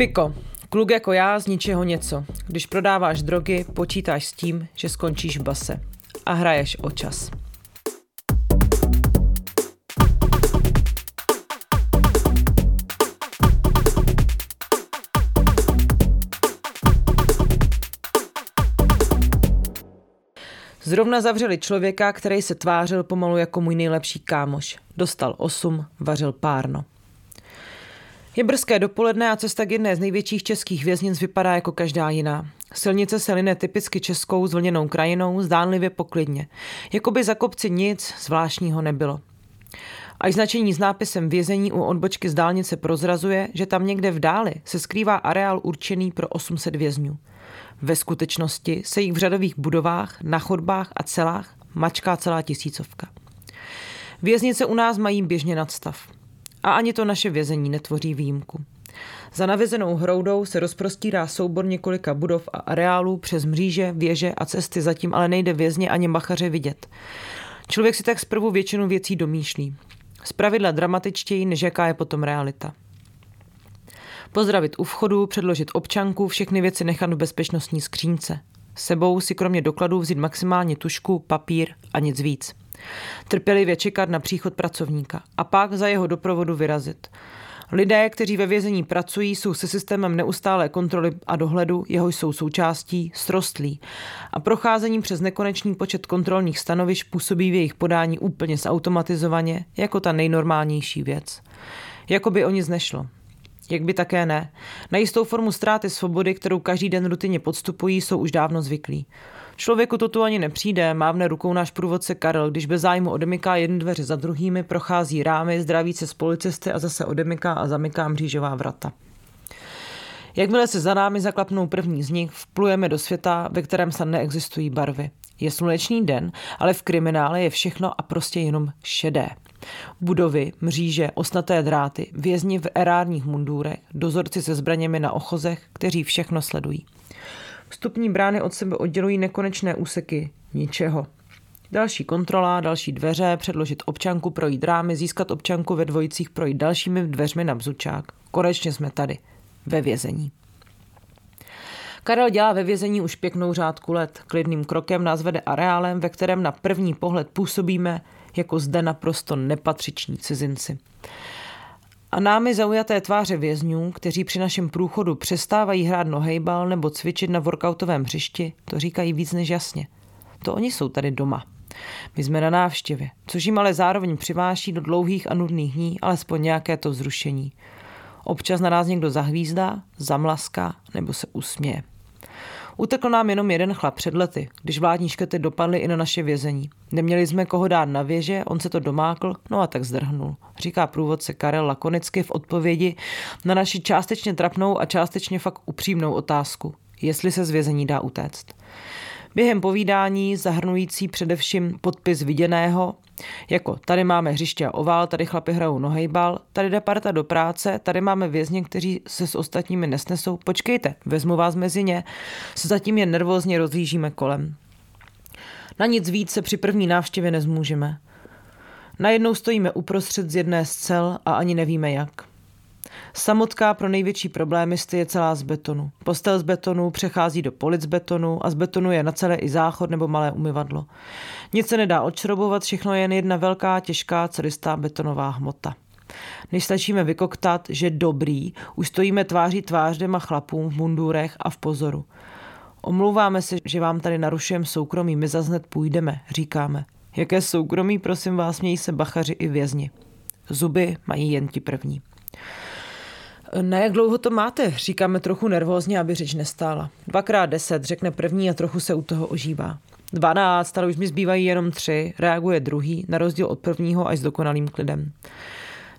Piko, kluk jako já z ničeho něco. Když prodáváš drogy, počítáš s tím, že skončíš v base. A hraješ o čas. Zrovna zavřeli člověka, který se tvářil pomalu jako můj nejlepší kámoš. Dostal osm, vařil párno. Je brzké dopoledne a cesta k jedné z největších českých věznic vypadá jako každá jiná. Silnice se line typicky českou zvlněnou krajinou, zdánlivě poklidně. Jakoby za kopci nic zvláštního nebylo. Až značení s nápisem vězení u odbočky z dálnice prozrazuje, že tam někde v dáli se skrývá areál určený pro 800 vězňů. Ve skutečnosti se jich v řadových budovách, na chodbách a celách mačká celá tisícovka. Věznice u nás mají běžně nadstav. A ani to naše vězení netvoří výjimku. Za navězenou hroudou se rozprostírá soubor několika budov a areálů přes mříže, věže a cesty zatím ale nejde vězně ani bachaře vidět. Člověk si tak zprvu většinu věcí domýšlí. Zpravidla dramatičtěji, než jaká je potom realita. Pozdravit u vchodu, předložit občanku, všechny věci nechat v bezpečnostní skřínce. Sebou si kromě dokladů vzít maximálně tušku, papír a nic víc. Trpělivě čekat na příchod pracovníka a pak za jeho doprovodu vyrazit. Lidé, kteří ve vězení pracují, jsou se systémem neustálé kontroly a dohledu, jehož jsou součástí, srostlí. A procházením přes nekonečný počet kontrolních stanovišť působí v jejich podání úplně zautomatizovaně, jako ta nejnormálnější věc. Jako by o nic nešlo. Jak by také ne. Na jistou formu ztráty svobody, kterou každý den rutině podstupují, jsou už dávno zvyklí. Člověku to tu ani nepřijde, mávne rukou náš průvodce Karel, když bez zájmu odemyká jednu dveře za druhými, prochází rámy, zdraví se s policisty a zase odemyká a zamyká mřížová vrata. Jakmile se za námi zaklapnou první z nich, vplujeme do světa, ve kterém se neexistují barvy. Je slunečný den, ale v kriminále je všechno a prostě jenom šedé. Budovy, mříže, osnaté dráty, vězni v erárních mundůrech, dozorci se zbraněmi na ochozech, kteří všechno sledují. Vstupní brány od sebe oddělují nekonečné úseky ničeho. Další kontrola, další dveře, předložit občanku, projít rámy, získat občanku ve dvojicích, projít dalšími dveřmi na bzučák. Konečně jsme tady, ve vězení. Karel dělá ve vězení už pěknou řádku let. Klidným krokem nás vede areálem, ve kterém na první pohled působíme jako zde naprosto nepatřiční cizinci. A námi zaujaté tváře vězňů, kteří při našem průchodu přestávají hrát nohejbal nebo cvičit na workoutovém hřišti, to říkají víc než jasně. To oni jsou tady doma. My jsme na návštěvě, což jim ale zároveň přiváší do dlouhých a nudných dní alespoň nějaké to vzrušení. Občas na nás někdo zahvízdá, zamlaská nebo se usměje. Utekl nám jenom jeden chlap před lety, když vládní škety dopadly i na naše vězení. Neměli jsme koho dát na věže, on se to domákl, no a tak zdrhnul. Říká průvodce Karel lakonicky v odpovědi na naši částečně trapnou a částečně fakt upřímnou otázku, jestli se z vězení dá utéct. Během povídání, zahrnující především podpis viděného, jako tady máme hřiště a ovál, tady chlapi hrajou nohejbal, tady jde parta do práce, tady máme vězně, kteří se s ostatními nesnesou. Počkejte, vezmu vás mezi ně. Se zatím jen nervózně rozlížíme kolem. Na nic víc se při první návštěvě nezmůžeme. Najednou stojíme uprostřed z jedné z cel a ani nevíme jak. Samotka pro největší problémisty je celá z betonu. Postel z betonu přechází do polic betonu a z betonu je na celé i záchod nebo malé umyvadlo. Nic se nedá odšrobovat, všechno je jen jedna velká, těžká, celistá betonová hmota. Než stačíme vykoktat, že dobrý, už stojíme tváří tvář dvěma chlapům v mundurech a v pozoru. Omlouváme se, že vám tady narušujeme soukromí, my zase hned půjdeme, říkáme. Jaké soukromí, prosím vás, mějí se bachaři i vězni. Zuby mají jen ti první. Na jak dlouho to máte? Říkáme trochu nervózně, aby řeč nestála. Dvakrát deset, řekne první a trochu se u toho ožívá. Dvanáct, ale už mi zbývají jenom tři, reaguje druhý, na rozdíl od prvního až s dokonalým klidem.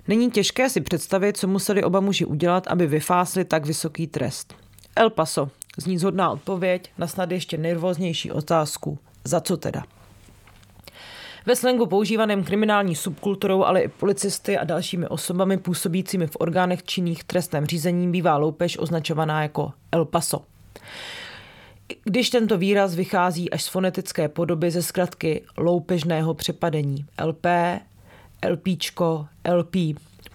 Není těžké si představit, co museli oba muži udělat, aby vyfásli tak vysoký trest. El Paso, zní zhodná odpověď na snad ještě nervóznější otázku. Za co teda? Ve slangu používaném kriminální subkulturou, ale i policisty a dalšími osobami působícími v orgánech činných trestném řízení bývá loupež označovaná jako El Paso. Když tento výraz vychází až z fonetické podoby ze zkratky loupežného přepadení LP, LPčko, LP,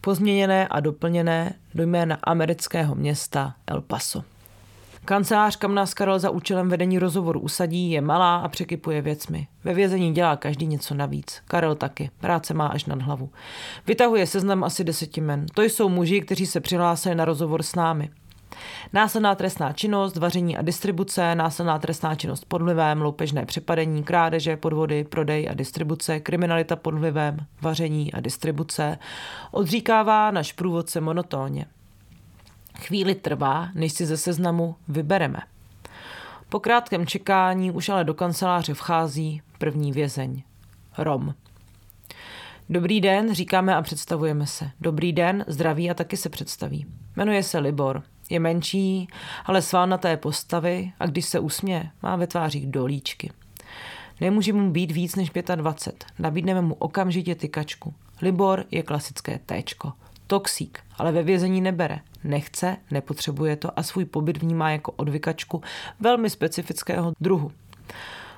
pozměněné a doplněné do jména amerického města El Paso. Kancelář, kam nás Karel za účelem vedení rozhovoru usadí, je malá a překypuje věcmi. Ve vězení dělá každý něco navíc. Karel taky. Práce má až nad hlavu. Vytahuje seznam asi deseti men. To jsou muži, kteří se přihlásili na rozhovor s námi. Následná trestná činnost, vaření a distribuce, následná trestná činnost pod vlivem, loupežné přepadení, krádeže, podvody, prodej a distribuce, kriminalita pod vlivem, vaření a distribuce, odříkává náš průvodce monotónně. Chvíli trvá, než si ze seznamu vybereme. Po krátkém čekání už ale do kanceláře vchází první vězeň. Rom. Dobrý den, říkáme a představujeme se. Dobrý den, zdraví a taky se představí. Jmenuje se Libor. Je menší, ale svalnaté postavy a když se usmě, má ve tvářích dolíčky. Nemůže mu být víc než 25. Nabídneme mu okamžitě tykačku. Libor je klasické téčko. Toxík, ale ve vězení nebere. Nechce, nepotřebuje to a svůj pobyt vnímá jako odvykačku velmi specifického druhu.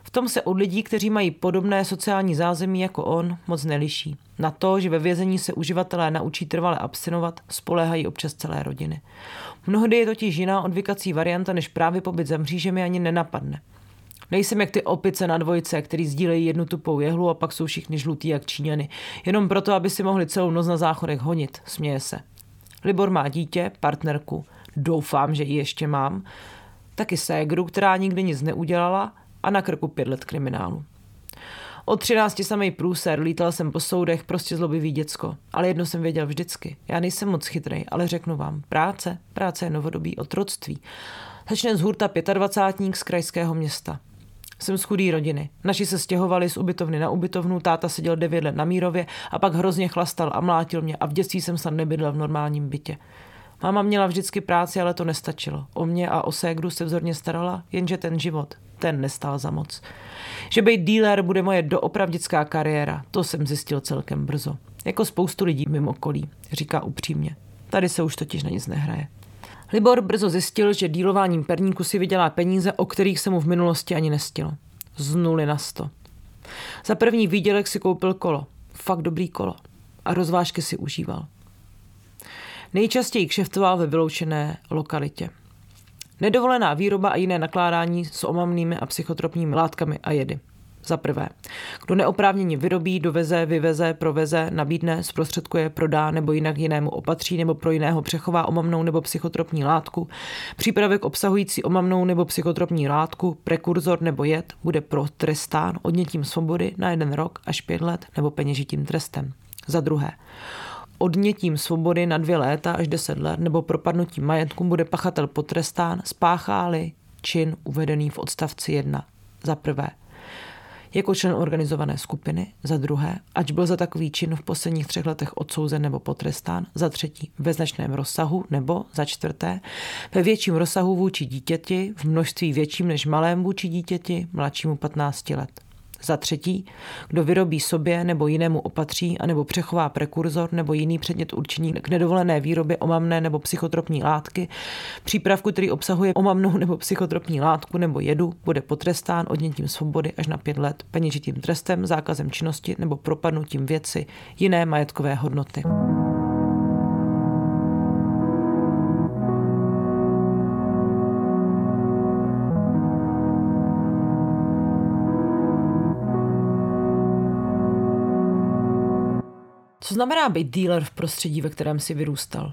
V tom se od lidí, kteří mají podobné sociální zázemí jako on, moc neliší. Na to, že ve vězení se uživatelé naučí trvale abstinovat, spoléhají občas celé rodiny. Mnohdy je totiž jiná odvykací varianta, než právě pobyt za mřížemi ani nenapadne. Nejsem jak ty opice na dvojce, který sdílejí jednu tupou jehlu a pak jsou všichni žlutí jak Číňany. Jenom proto, aby si mohli celou noc na záchodech honit, směje se. Libor má dítě, partnerku, doufám, že ji ještě mám, taky ségru, která nikdy nic neudělala a na krku pět let kriminálu. Od třinácti samej průser, lítal jsem po soudech, prostě zlobivý děcko. Ale jedno jsem věděl vždycky. Já nejsem moc chytrý, ale řeknu vám, práce, práce je novodobí otroctví. Začne z hurta 25 z krajského města. Jsem z chudý rodiny. Naši se stěhovali z ubytovny na ubytovnu, táta seděl devět let na Mírově a pak hrozně chlastal a mlátil mě a v dětství jsem snad nebydlel v normálním bytě. Máma měla vždycky práci, ale to nestačilo. O mě a o ségru se vzorně starala, jenže ten život, ten nestál za moc. Že být dealer bude moje doopravdická kariéra, to jsem zjistil celkem brzo. Jako spoustu lidí mimo okolí, říká upřímně. Tady se už totiž na nic nehraje. Libor brzo zjistil, že dílováním perníku si vydělá peníze, o kterých se mu v minulosti ani nestilo. Z nuly na sto. Za první výdělek si koupil kolo. Fakt dobrý kolo. A rozvážky si užíval. Nejčastěji kšeftoval ve vyloučené lokalitě. Nedovolená výroba a jiné nakládání s omamnými a psychotropními látkami a jedy. Za prvé, kdo neoprávněně vyrobí, doveze, vyveze, proveze, nabídne, zprostředkuje, prodá nebo jinak jinému opatří nebo pro jiného přechová omamnou nebo psychotropní látku, přípravek obsahující omamnou nebo psychotropní látku, prekurzor nebo jed bude protrestán odnětím svobody na jeden rok až pět let nebo peněžitým trestem. Za druhé, odnětím svobody na dvě léta až deset let nebo propadnutím majetku bude pachatel potrestán, spáchá-li čin uvedený v odstavci 1. Za prvé, jako člen organizované skupiny, za druhé, ač byl za takový čin v posledních třech letech odsouzen nebo potrestán, za třetí, ve značném rozsahu, nebo za čtvrté, ve větším rozsahu vůči dítěti, v množství větším než malém vůči dítěti, mladšímu 15 let. Za třetí, kdo vyrobí sobě nebo jinému opatří anebo přechová prekurzor nebo jiný předmět určený k nedovolené výrobě omamné nebo psychotropní látky, přípravku, který obsahuje omamnou nebo psychotropní látku nebo jedu, bude potrestán odnětím svobody až na pět let, peněžitým trestem, zákazem činnosti nebo propadnutím věci jiné majetkové hodnoty. Znamená být dealer v prostředí, ve kterém si vyrůstal?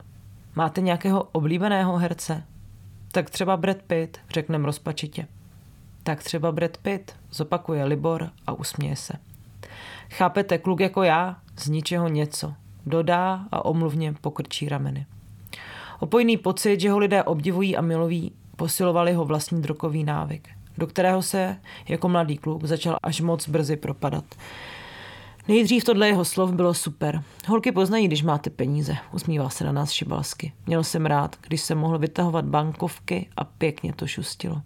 Máte nějakého oblíbeného herce? Tak třeba Brad Pitt, řeknem rozpačitě. Tak třeba Brad Pitt, zopakuje Libor a usměje se. Chápete, kluk jako já, z ničeho něco. Dodá a omluvně pokrčí rameny. Opojný pocit, že ho lidé obdivují a milují, posilovali ho vlastní drokový návyk, do kterého se jako mladý kluk začal až moc brzy propadat. Nejdřív tohle jeho slov bylo super. Holky poznají, když máte peníze, usmíval se na nás šibalsky. Měl jsem rád, když jsem mohl vytahovat bankovky a pěkně to šustilo.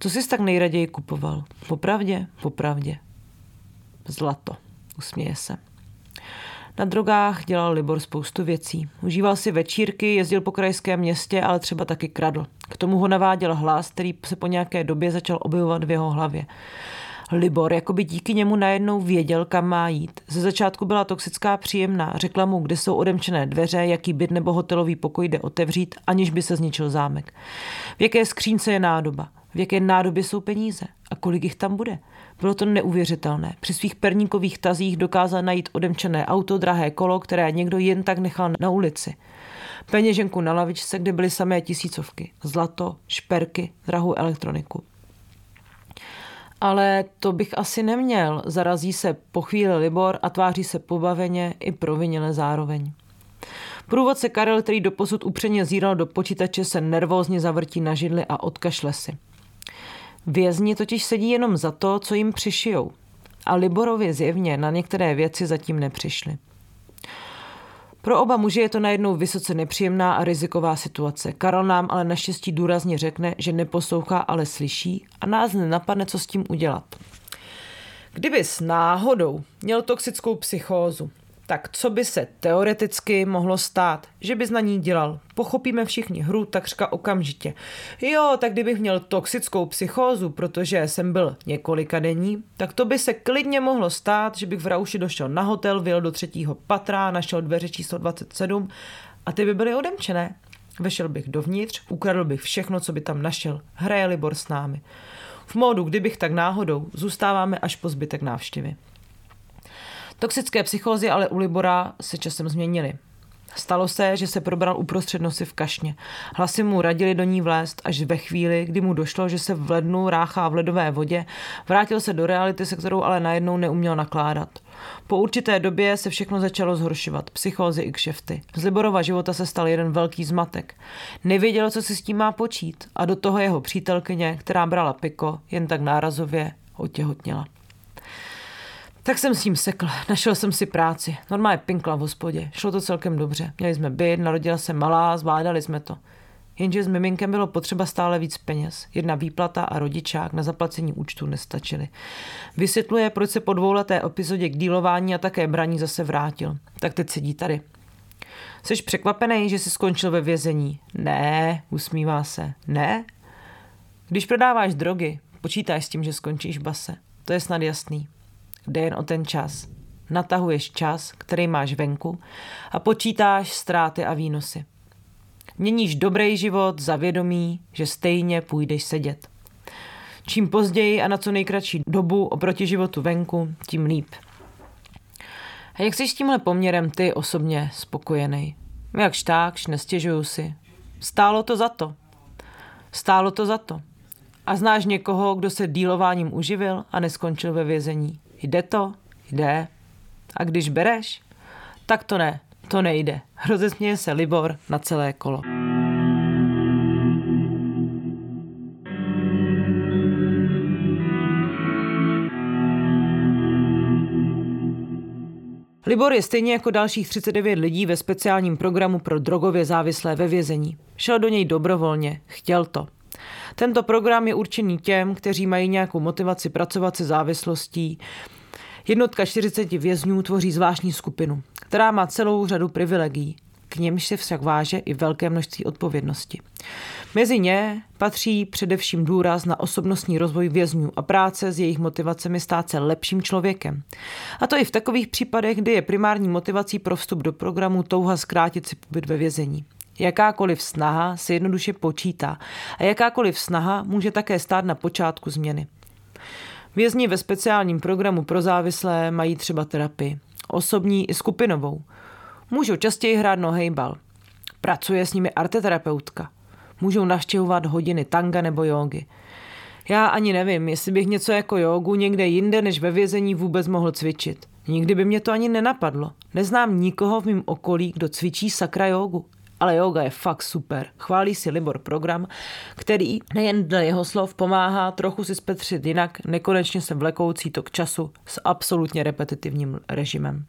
Co jsi tak nejraději kupoval? Popravdě? Popravdě. Zlato, usměje se. Na drogách dělal Libor spoustu věcí. Užíval si večírky, jezdil po krajském městě, ale třeba taky kradl. K tomu ho naváděl hlas, který se po nějaké době začal objevovat v jeho hlavě. Libor jako by díky němu najednou věděl, kam má jít. Ze začátku byla toxická příjemná, řekla mu, kde jsou odemčené dveře, jaký byt nebo hotelový pokoj jde otevřít, aniž by se zničil zámek. V jaké skřínce je nádoba, v jaké nádobě jsou peníze a kolik jich tam bude. Bylo to neuvěřitelné. Při svých perníkových tazích dokázal najít odemčené auto, drahé kolo, které někdo jen tak nechal na ulici. Peněženku na lavičce, kde byly samé tisícovky. Zlato, šperky, drahou elektroniku. Ale to bych asi neměl. Zarazí se po chvíli Libor a tváří se pobaveně i proviněle zároveň. Průvodce Karel, který doposud upřeně zíral do počítače, se nervózně zavrtí na židli a odkašle si. Vězni totiž sedí jenom za to, co jim přišijou. A Liborovi zjevně na některé věci zatím nepřišly. Pro oba muže je to najednou vysoce nepříjemná a riziková situace. Karel nám ale naštěstí důrazně řekne, že neposlouchá, ale slyší a nás nenapadne, co s tím udělat. Kdyby s náhodou měl toxickou psychózu, tak co by se teoreticky mohlo stát, že bys na ní dělal? Pochopíme všichni hru takřka okamžitě. Jo, tak kdybych měl toxickou psychózu, protože jsem byl několika denní, tak to by se klidně mohlo stát, že bych v Rauši došel na hotel, vyjel do třetího patra, našel dveře číslo 27 a ty by byly odemčené. Vešel bych dovnitř, ukradl bych všechno, co by tam našel. Hraje Libor s námi. V módu, kdybych tak náhodou, zůstáváme až po zbytek návštěvy. Toxické psychózy ale u Libora se časem změnily. Stalo se, že se probral uprostřed nosy v kašně. Hlasy mu radili do ní vlézt až ve chvíli, kdy mu došlo, že se v lednu ráchá v ledové vodě, vrátil se do reality, se kterou ale najednou neuměl nakládat. Po určité době se všechno začalo zhoršovat, psychózy i kšefty. Z Liborova života se stal jeden velký zmatek. Nevěděl, co si s tím má počít a do toho jeho přítelkyně, která brala piko, jen tak nárazově otěhotněla. Tak jsem s ním sekl, našel jsem si práci. Normálně pinkla v hospodě. Šlo to celkem dobře. Měli jsme byt, narodila se malá, zvládali jsme to. Jenže s miminkem bylo potřeba stále víc peněz. Jedna výplata a rodičák na zaplacení účtu nestačily. Vysvětluje, proč se po dvouleté epizodě k dílování a také braní zase vrátil. Tak teď sedí tady. Jsi překvapený, že jsi skončil ve vězení? Ne, usmívá se. Ne? Když prodáváš drogy, počítáš s tím, že skončíš v base. To je snad jasný jde jen o ten čas. Natahuješ čas, který máš venku a počítáš ztráty a výnosy. Měníš dobrý život za vědomí, že stejně půjdeš sedět. Čím později a na co nejkratší dobu oproti životu venku, tím líp. A jak jsi s tímhle poměrem ty osobně spokojený? Jak štákš, nestěžuju si. Stálo to za to. Stálo to za to. A znáš někoho, kdo se dílováním uživil a neskončil ve vězení? Jde to? Jde. A když bereš? Tak to ne, to nejde. Rozesměje se Libor na celé kolo. Libor je stejně jako dalších 39 lidí ve speciálním programu pro drogově závislé ve vězení. Šel do něj dobrovolně, chtěl to. Tento program je určený těm, kteří mají nějakou motivaci pracovat se závislostí. Jednotka 40 vězňů tvoří zvláštní skupinu, která má celou řadu privilegií. K němž se však váže i velké množství odpovědnosti. Mezi ně patří především důraz na osobnostní rozvoj vězňů a práce s jejich motivacemi stát se lepším člověkem. A to i v takových případech, kdy je primární motivací pro vstup do programu touha zkrátit si pobyt ve vězení. Jakákoliv snaha se jednoduše počítá a jakákoliv snaha může také stát na počátku změny. Vězni ve speciálním programu pro závislé mají třeba terapii, osobní i skupinovou. Můžou častěji hrát nohejbal. Pracuje s nimi arteterapeutka. Můžou navštěvovat hodiny tanga nebo jógy. Já ani nevím, jestli bych něco jako jogu někde jinde než ve vězení vůbec mohl cvičit. Nikdy by mě to ani nenapadlo. Neznám nikoho v mém okolí, kdo cvičí sakra jogu ale yoga je fakt super. Chválí si Libor program, který nejen dle jeho slov pomáhá trochu si spetřit jinak nekonečně se vlekoucí tok času s absolutně repetitivním režimem.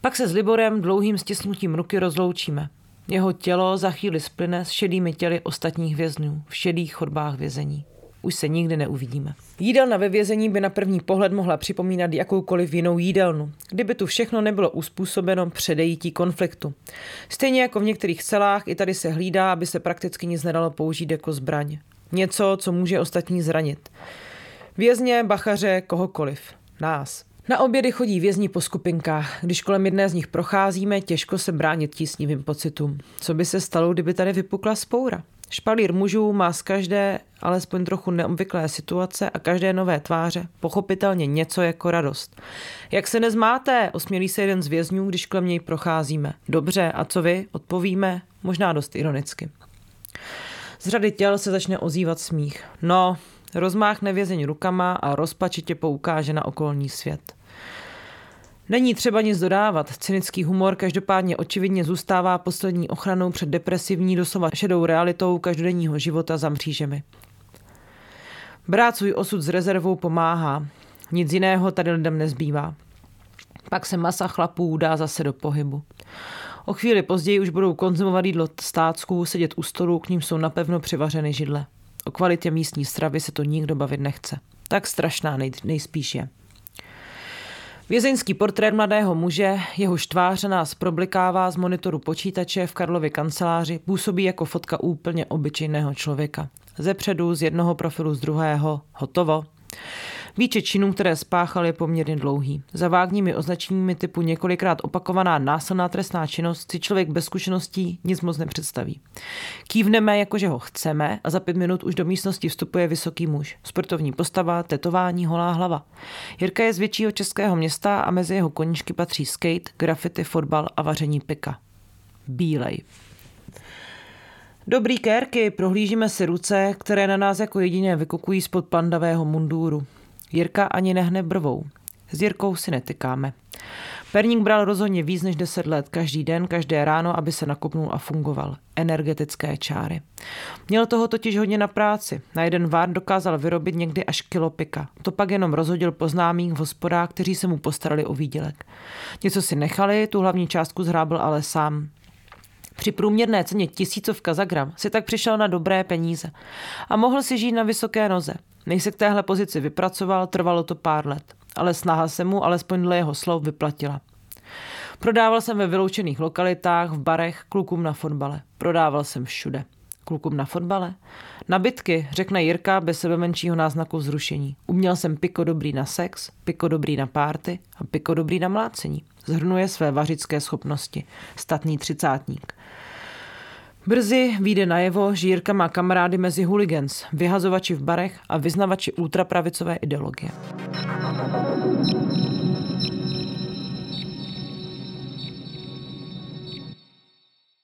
Pak se s Liborem dlouhým stisnutím ruky rozloučíme. Jeho tělo za chvíli splyne s šedými těly ostatních vězňů v šedých chodbách vězení už se nikdy neuvidíme. Jídelna ve vězení by na první pohled mohla připomínat jakoukoliv jinou jídelnu, kdyby tu všechno nebylo uspůsobeno předejítí konfliktu. Stejně jako v některých celách, i tady se hlídá, aby se prakticky nic nedalo použít jako zbraň. Něco, co může ostatní zranit. Vězně, bachaře, kohokoliv. Nás. Na obědy chodí vězni po skupinkách. Když kolem jedné z nich procházíme, těžko se bránit tísnivým pocitům. Co by se stalo, kdyby tady vypukla spoura? Špalír mužů má z každé alespoň trochu neobvyklé situace a každé nové tváře pochopitelně něco jako radost. Jak se nezmáte, osmělí se jeden z vězňů, když kolem něj procházíme. Dobře, a co vy? Odpovíme, možná dost ironicky. Z řady těl se začne ozývat smích. No, rozmáchne vězeň rukama a rozpačitě poukáže na okolní svět. Není třeba nic dodávat. Cynický humor každopádně očividně zůstává poslední ochranou před depresivní doslova šedou realitou každodenního života za mřížemi. Brát svůj osud s rezervou pomáhá. Nic jiného tady lidem nezbývá. Pak se masa chlapů dá zase do pohybu. O chvíli později už budou konzumovat jídlo státsků, sedět u stolu, k ním jsou napevno přivařeny židle. O kvalitě místní stravy se to nikdo bavit nechce. Tak strašná nej, nejspíš je. Vězeňský portrét mladého muže, jehož tvář nás problikává z monitoru počítače v Karlově kanceláři, působí jako fotka úplně obyčejného člověka. Ze předu, z jednoho profilu, z druhého, hotovo. Výčet činů, které spáchal, je poměrně dlouhý. Za vágními označeními typu několikrát opakovaná násilná trestná činnost si člověk bez zkušeností nic moc nepředstaví. Kývneme, jakože ho chceme a za pět minut už do místnosti vstupuje vysoký muž. Sportovní postava, tetování, holá hlava. Jirka je z většího českého města a mezi jeho koníčky patří skate, graffiti, fotbal a vaření pika. Bílej. Dobrý kérky, prohlížíme si ruce, které na nás jako jedině vykukují spod pandavého mundúru. Jirka ani nehne brvou. S Jirkou si netykáme. Perník bral rozhodně víc než 10 let, každý den, každé ráno, aby se nakopnul a fungoval. Energetické čáry. Měl toho totiž hodně na práci. Na jeden vár dokázal vyrobit někdy až kilo pika. To pak jenom rozhodil po v hospodách, kteří se mu postarali o výdělek. Něco si nechali, tu hlavní částku zhrábil ale sám. Při průměrné ceně tisícovka za gram si tak přišel na dobré peníze a mohl si žít na vysoké noze. Než se k téhle pozici vypracoval, trvalo to pár let, ale snaha se mu, alespoň dle jeho slov, vyplatila. Prodával jsem ve vyloučených lokalitách, v barech, klukům na fotbale. Prodával jsem všude. Klukům na fotbale? Na bytky, řekne Jirka bez sebe menšího náznaku zrušení. Uměl jsem piko dobrý na sex, piko dobrý na párty a piko dobrý na mlácení. Zhrnuje své vařické schopnosti. Statný třicátník. Brzy vyjde najevo, že Jirka má kamarády mezi hooligans, vyhazovači v barech a vyznavači ultrapravicové ideologie.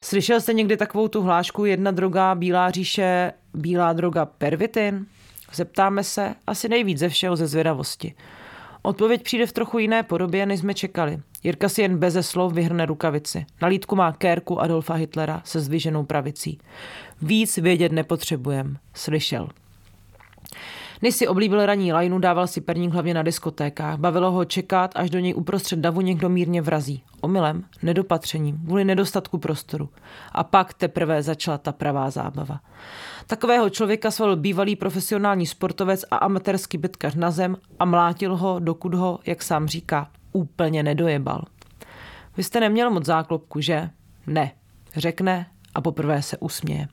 Slyšel jste někdy takovou tu hlášku jedna droga, bílá říše, bílá droga pervitin? Zeptáme se asi nejvíc ze všeho ze zvědavosti. Odpověď přijde v trochu jiné podobě, než jsme čekali. Jirka si jen beze slov vyhrne rukavici. Na lítku má kérku Adolfa Hitlera se zdviženou pravicí. Víc vědět nepotřebujem. Slyšel. Než si oblíbil ranní lajnu, dával si perník hlavně na diskotékách. Bavilo ho čekat, až do něj uprostřed davu někdo mírně vrazí. Omylem, nedopatřením, kvůli nedostatku prostoru. A pak teprve začala ta pravá zábava. Takového člověka svalil bývalý profesionální sportovec a amatérský bytkař na zem a mlátil ho, dokud ho, jak sám říká, úplně nedojebal. Vy jste neměl moc záklopku, že? Ne, řekne a poprvé se usměje.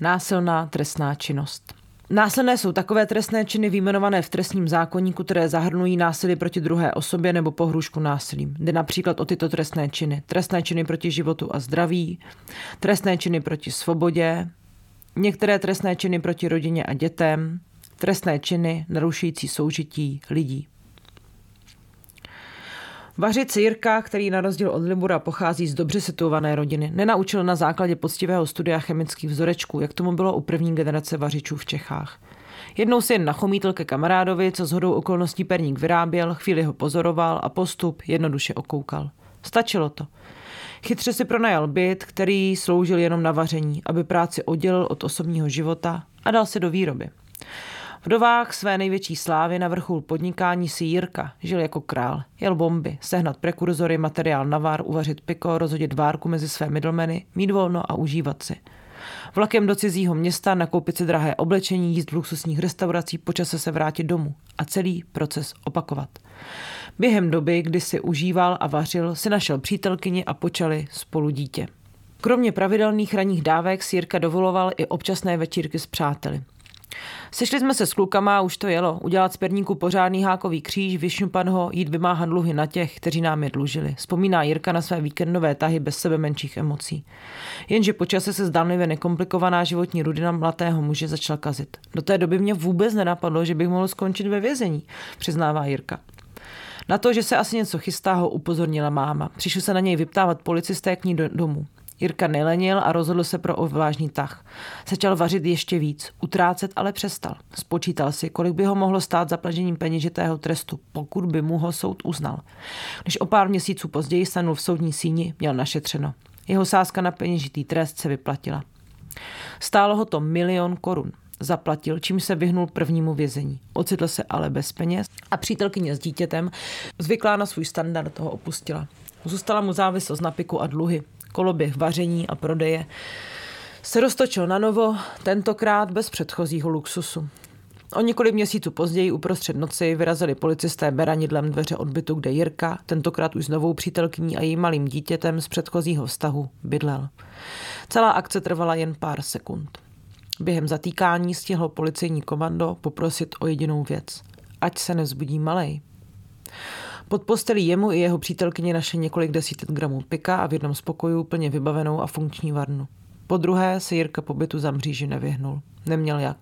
Násilná trestná činnost. Následné jsou takové trestné činy výjmenované v trestním zákonníku, které zahrnují násilí proti druhé osobě nebo pohrušku násilím. Jde například o tyto trestné činy. Trestné činy proti životu a zdraví, trestné činy proti svobodě, některé trestné činy proti rodině a dětem, trestné činy narušující soužití lidí. Vařit Jirka, který na rozdíl od Libura pochází z dobře situované rodiny, nenaučil na základě poctivého studia chemických vzorečků, jak tomu bylo u první generace vařičů v Čechách. Jednou si jen nachomítl ke kamarádovi, co hodou okolností perník vyráběl, chvíli ho pozoroval a postup jednoduše okoukal. Stačilo to. Chytře si pronajal byt, který sloužil jenom na vaření, aby práci oddělil od osobního života a dal se do výroby. V dovách své největší slávy na vrchol podnikání si Jirka žil jako král. Jel bomby, sehnat prekurzory, materiál na vár, uvařit piko, rozhodit várku mezi své middlemeny, mít volno a užívat si. Vlakem do cizího města, nakoupit si drahé oblečení, jíst v luxusních restauracích, počase se vrátit domů a celý proces opakovat. Během doby, kdy si užíval a vařil, si našel přítelkyni a počali spolu dítě. Kromě pravidelných ranních dávek si Jirka dovoloval i občasné večírky s přáteli. Sešli jsme se s klukama a už to jelo. Udělat z perníku pořádný hákový kříž, vyšňupat ho, jít vymáhat dluhy na těch, kteří nám je dlužili. Vzpomíná Jirka na své víkendové tahy bez sebe menších emocí. Jenže po čase se zdánlivě nekomplikovaná životní rudina mladého muže začala kazit. Do té doby mě vůbec nenapadlo, že bych mohl skončit ve vězení, přiznává Jirka. Na to, že se asi něco chystá, ho upozornila máma. Přišli se na něj vyptávat policisté k ní do domu. Jirka nelenil a rozhodl se pro odvážný tah. Začal vařit ještě víc, utrácet ale přestal. Spočítal si, kolik by ho mohlo stát zaplažením peněžitého trestu, pokud by mu ho soud uznal. Když o pár měsíců později stanul v soudní síni, měl našetřeno. Jeho sázka na peněžitý trest se vyplatila. Stálo ho to milion korun. Zaplatil, čím se vyhnul prvnímu vězení. Ocitl se ale bez peněz a přítelkyně s dítětem, zvyklá na svůj standard, toho opustila. Zůstala mu závislost na piku a dluhy koloběh vaření a prodeje, se roztočil na novo, tentokrát bez předchozího luxusu. O několik měsíců později uprostřed noci vyrazili policisté beranidlem dveře odbytu, kde Jirka, tentokrát už s novou přítelkyní a jejím malým dítětem z předchozího vztahu, bydlel. Celá akce trvala jen pár sekund. Během zatýkání stihlo policejní komando poprosit o jedinou věc. Ať se nezbudí malej. Pod postelí jemu i jeho přítelkyni naše několik desítek gramů pika a v jednom spokoju plně vybavenou a funkční varnu. Po druhé se Jirka pobytu za mříži nevyhnul. Neměl jak.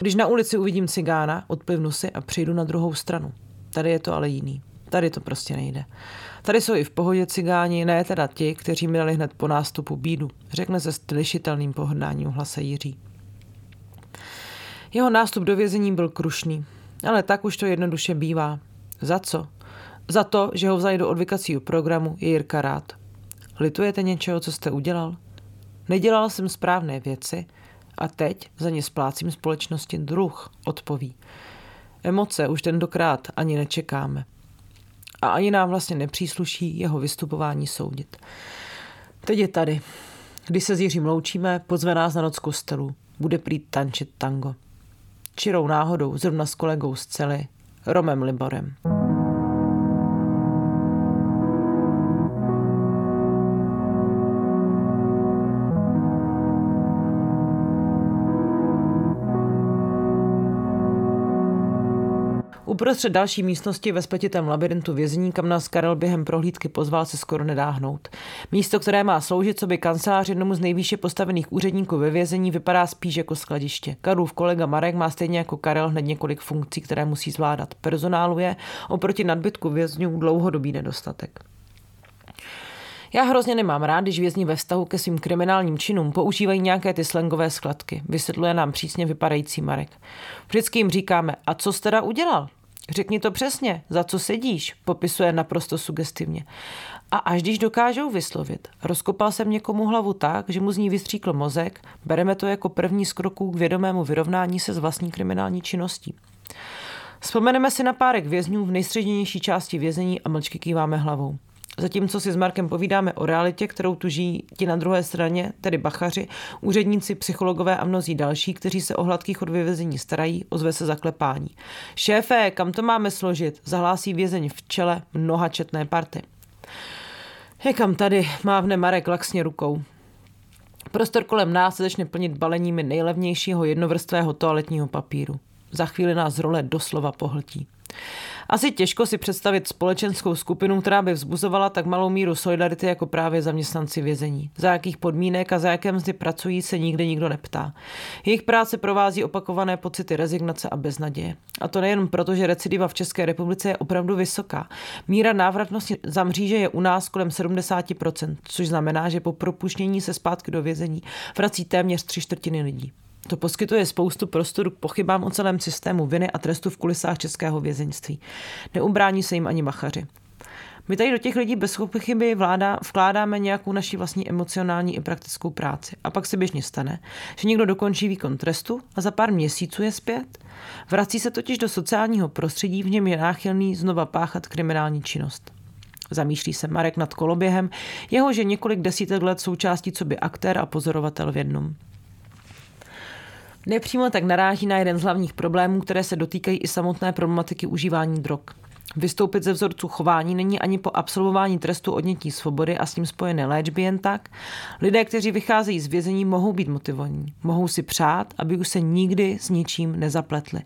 Když na ulici uvidím cigána, odplivnu si a přijdu na druhou stranu. Tady je to ale jiný. Tady to prostě nejde. Tady jsou i v pohodě cigáni, ne teda ti, kteří měli hned po nástupu bídu, řekne se stylišitelným pohrdáním hlase Jiří. Jeho nástup do vězení byl krušný, ale tak už to jednoduše bývá. Za co? Za to, že ho vzali do odvykacího programu, je Jirka rád. Litujete něčeho, co jste udělal? Nedělal jsem správné věci a teď za ně splácím společnosti druh, odpoví. Emoce už tentokrát ani nečekáme. A ani nám vlastně nepřísluší jeho vystupování soudit. Teď je tady. Když se s Jiřím loučíme, pozve nás na noc kostelu. Bude prý tančit tango. Čirou náhodou, zrovna s kolegou z cely, Romem Liborem. Uprostřed další místnosti ve spletitém labirintu vězení, kam nás Karel během prohlídky pozval, se skoro nedáhnout. Místo, které má sloužit, co by kancelář jednomu z nejvýše postavených úředníků ve vězení, vypadá spíš jako skladiště. Karlův kolega Marek má stejně jako Karel hned několik funkcí, které musí zvládat. Personálu je oproti nadbytku vězňů dlouhodobý nedostatek. Já hrozně nemám rád, když vězni ve vztahu ke svým kriminálním činům používají nějaké ty slangové skladky, vysvětluje nám přísně vypadající Marek. Vždycky jim říkáme, a co jsi teda udělal? Řekni to přesně, za co sedíš, popisuje naprosto sugestivně. A až když dokážou vyslovit, rozkopal jsem někomu hlavu tak, že mu z ní vystříkl mozek, bereme to jako první z kroků k vědomému vyrovnání se s vlastní kriminální činností. Vzpomeneme si na párek vězňů v nejstřednější části vězení a mlčky kýváme hlavou. Zatímco si s Markem povídáme o realitě, kterou tu žijí ti na druhé straně, tedy bachaři, úředníci, psychologové a mnozí další, kteří se o hladkých od vyvezení starají, ozve se zaklepání. Šéfe, kam to máme složit? Zahlásí vězeň v čele mnoha četné party. Je kam tady, mávne Marek laxně rukou. Prostor kolem nás se začne plnit baleními nejlevnějšího jednovrstvého toaletního papíru. Za chvíli nás role doslova pohltí. Asi těžko si představit společenskou skupinu, která by vzbuzovala tak malou míru solidarity jako právě zaměstnanci vězení. Za jakých podmínek a za jaké mzdy pracují se nikdy nikdo neptá. Jejich práce provází opakované pocity rezignace a beznaděje. A to nejen proto, že recidiva v České republice je opravdu vysoká. Míra návratnosti za mříže je u nás kolem 70%, což znamená, že po propuštění se zpátky do vězení vrací téměř tři čtvrtiny lidí. To poskytuje spoustu prostoru k pochybám o celém systému viny a trestu v kulisách českého vězeňství. Neubrání se jim ani machaři. My tady do těch lidí bez chyby vláda vkládáme nějakou naší vlastní emocionální i praktickou práci. A pak se běžně stane, že někdo dokončí výkon trestu a za pár měsíců je zpět. Vrací se totiž do sociálního prostředí, v něm je náchylný znova páchat kriminální činnost. Zamýšlí se Marek nad koloběhem, jehož je několik desítek let součástí co by aktér a pozorovatel v jednom. Nepřímo tak naráží na jeden z hlavních problémů, které se dotýkají i samotné problematiky užívání drog. Vystoupit ze vzorců chování není ani po absolvování trestu odnětí svobody a s tím spojené léčby jen tak. Lidé, kteří vycházejí z vězení, mohou být motivovaní. Mohou si přát, aby už se nikdy s ničím nezapletli.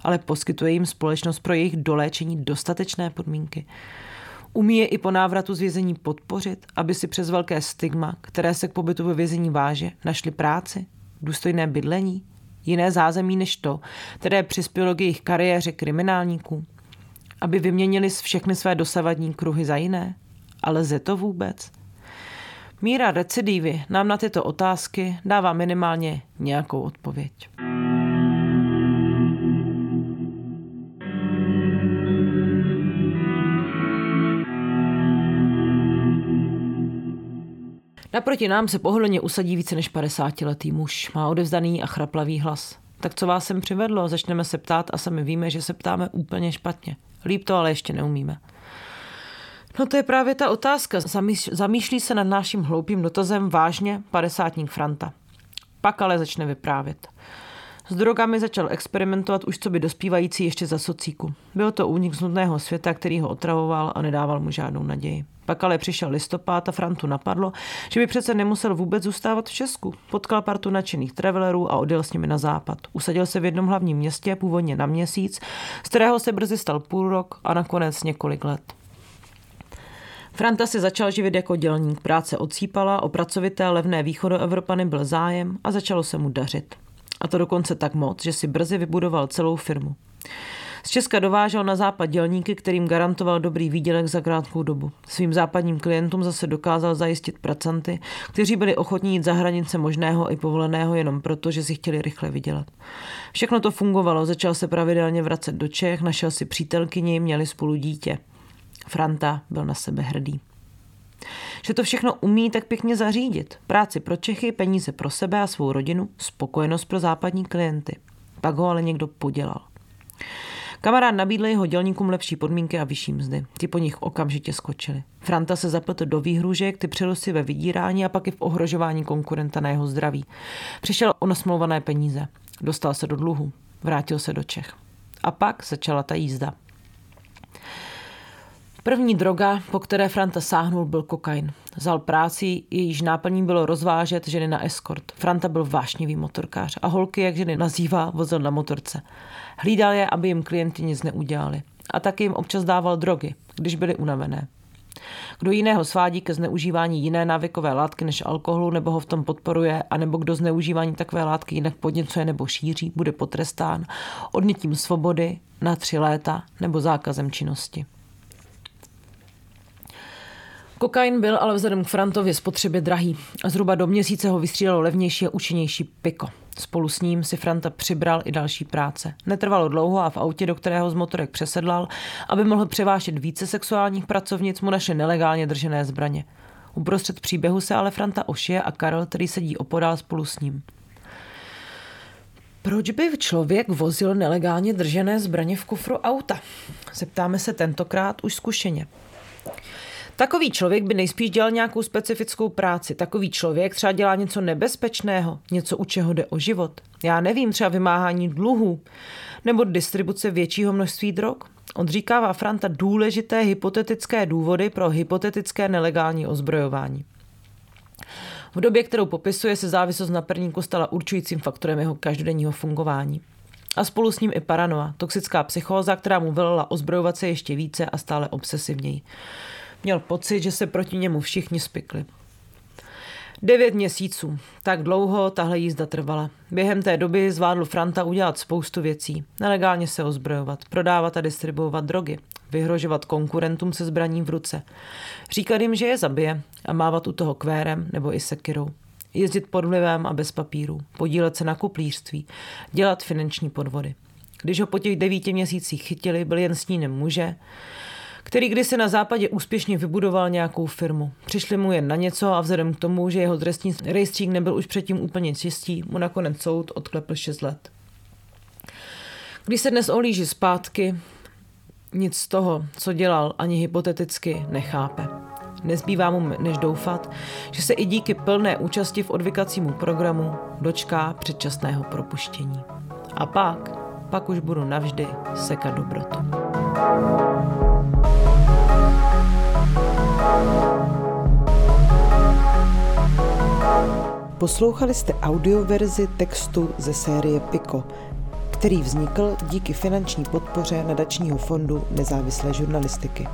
Ale poskytuje jim společnost pro jejich doléčení dostatečné podmínky. Umí je i po návratu z vězení podpořit, aby si přes velké stigma, které se k pobytu ve vězení váže, našli práci, důstojné bydlení, jiné zázemí než to, které přispělo k jejich kariéře kriminálníků, aby vyměnili všechny své dosavadní kruhy za jiné? Ale lze to vůbec? Míra recidivy nám na tyto otázky dává minimálně nějakou odpověď. Naproti nám se pohodlně usadí více než 50-letý muž. Má odevzdaný a chraplavý hlas. Tak co vás sem přivedlo? Začneme se ptát a sami víme, že se ptáme úplně špatně. Líp to ale ještě neumíme. No to je právě ta otázka. Zamýšlí se nad naším hloupým dotazem vážně padesátník Franta. Pak ale začne vyprávět. S drogami začal experimentovat už co by dospívající ještě za socíku. Byl to únik z nudného světa, který ho otravoval a nedával mu žádnou naději. Pak ale přišel listopad a Frantu napadlo, že by přece nemusel vůbec zůstávat v Česku. Potkal partu nadšených travelerů a odjel s nimi na západ. Usadil se v jednom hlavním městě, původně na měsíc, z kterého se brzy stal půl rok a nakonec několik let. Franta se začal živit jako dělník, práce odsýpala, o pracovité levné východoevropany byl zájem a začalo se mu dařit. A to dokonce tak moc, že si brzy vybudoval celou firmu. Z Česka dovážel na západ dělníky, kterým garantoval dobrý výdělek za krátkou dobu. Svým západním klientům zase dokázal zajistit pracanty, kteří byli ochotní jít za hranice možného i povoleného jenom proto, že si chtěli rychle vydělat. Všechno to fungovalo, začal se pravidelně vracet do Čech, našel si přítelkyni, měli spolu dítě. Franta byl na sebe hrdý. Že to všechno umí tak pěkně zařídit. Práci pro Čechy, peníze pro sebe a svou rodinu, spokojenost pro západní klienty. Pak ho ale někdo podělal. Kamarád nabídl jeho dělníkům lepší podmínky a vyšší mzdy. Ti po nich okamžitě skočili. Franta se zapletl do výhružek, ty přirosty ve vydírání a pak i v ohrožování konkurenta na jeho zdraví. Přišel o nasmlouvané peníze. Dostal se do dluhu. Vrátil se do Čech. A pak začala ta jízda. První droga, po které Franta sáhnul, byl kokain. Zal práci, jejíž náplní bylo rozvážet ženy na eskort. Franta byl vášnivý motorkář a holky, jak ženy nazývá, vozil na motorce. Hlídal je, aby jim klienti nic neudělali. A taky jim občas dával drogy, když byly unavené. Kdo jiného svádí ke zneužívání jiné návykové látky než alkoholu nebo ho v tom podporuje, anebo kdo zneužívání takové látky jinak podněcuje nebo šíří, bude potrestán odnětím svobody na tři léta nebo zákazem činnosti. Kokain byl ale vzhledem k Frantově spotřebě drahý zhruba do měsíce ho vystřídalo levnější a účinnější piko. Spolu s ním si Franta přibral i další práce. Netrvalo dlouho a v autě, do kterého z motorek přesedlal, aby mohl převážet více sexuálních pracovnic, mu naše nelegálně držené zbraně. Uprostřed příběhu se ale Franta ošije a Karel, který sedí opodál spolu s ním. Proč by člověk vozil nelegálně držené zbraně v kufru auta? Zeptáme se tentokrát už zkušeně. Takový člověk by nejspíš dělal nějakou specifickou práci. Takový člověk třeba dělá něco nebezpečného, něco, u čeho jde o život. Já nevím, třeba vymáhání dluhů nebo distribuce většího množství drog. Odříkává Franta důležité hypotetické důvody pro hypotetické nelegální ozbrojování. V době, kterou popisuje, se závislost na perníku stala určujícím faktorem jeho každodenního fungování. A spolu s ním i paranoa, toxická psychóza, která mu velela ozbrojovat se ještě více a stále obsesivněji. Měl pocit, že se proti němu všichni spikli. Devět měsíců. Tak dlouho tahle jízda trvala. Během té doby zvládl Franta udělat spoustu věcí. Nelegálně se ozbrojovat, prodávat a distribuovat drogy, vyhrožovat konkurentům se zbraní v ruce, říkat jim, že je zabije a mávat u toho kvérem nebo i sekirou. Jezdit pod vlivem a bez papíru, podílet se na kuplířství, dělat finanční podvody. Když ho po těch devíti měsících chytili, byl jen snínem muže, který kdysi na západě úspěšně vybudoval nějakou firmu. Přišli mu jen na něco a vzhledem k tomu, že jeho trestní rejstřík nebyl už předtím úplně čistý, mu nakonec soud odklepl 6 let. Když se dnes olíží zpátky, nic z toho, co dělal, ani hypoteticky nechápe. Nezbývá mu než doufat, že se i díky plné účasti v odvykacímu programu dočká předčasného propuštění. A pak, pak už budu navždy sekat dobrotu. thank you Poslouchali jste audioverzi textu ze série Pico, který vznikl díky finanční podpoře nadačního fondu nezávislé žurnalistiky.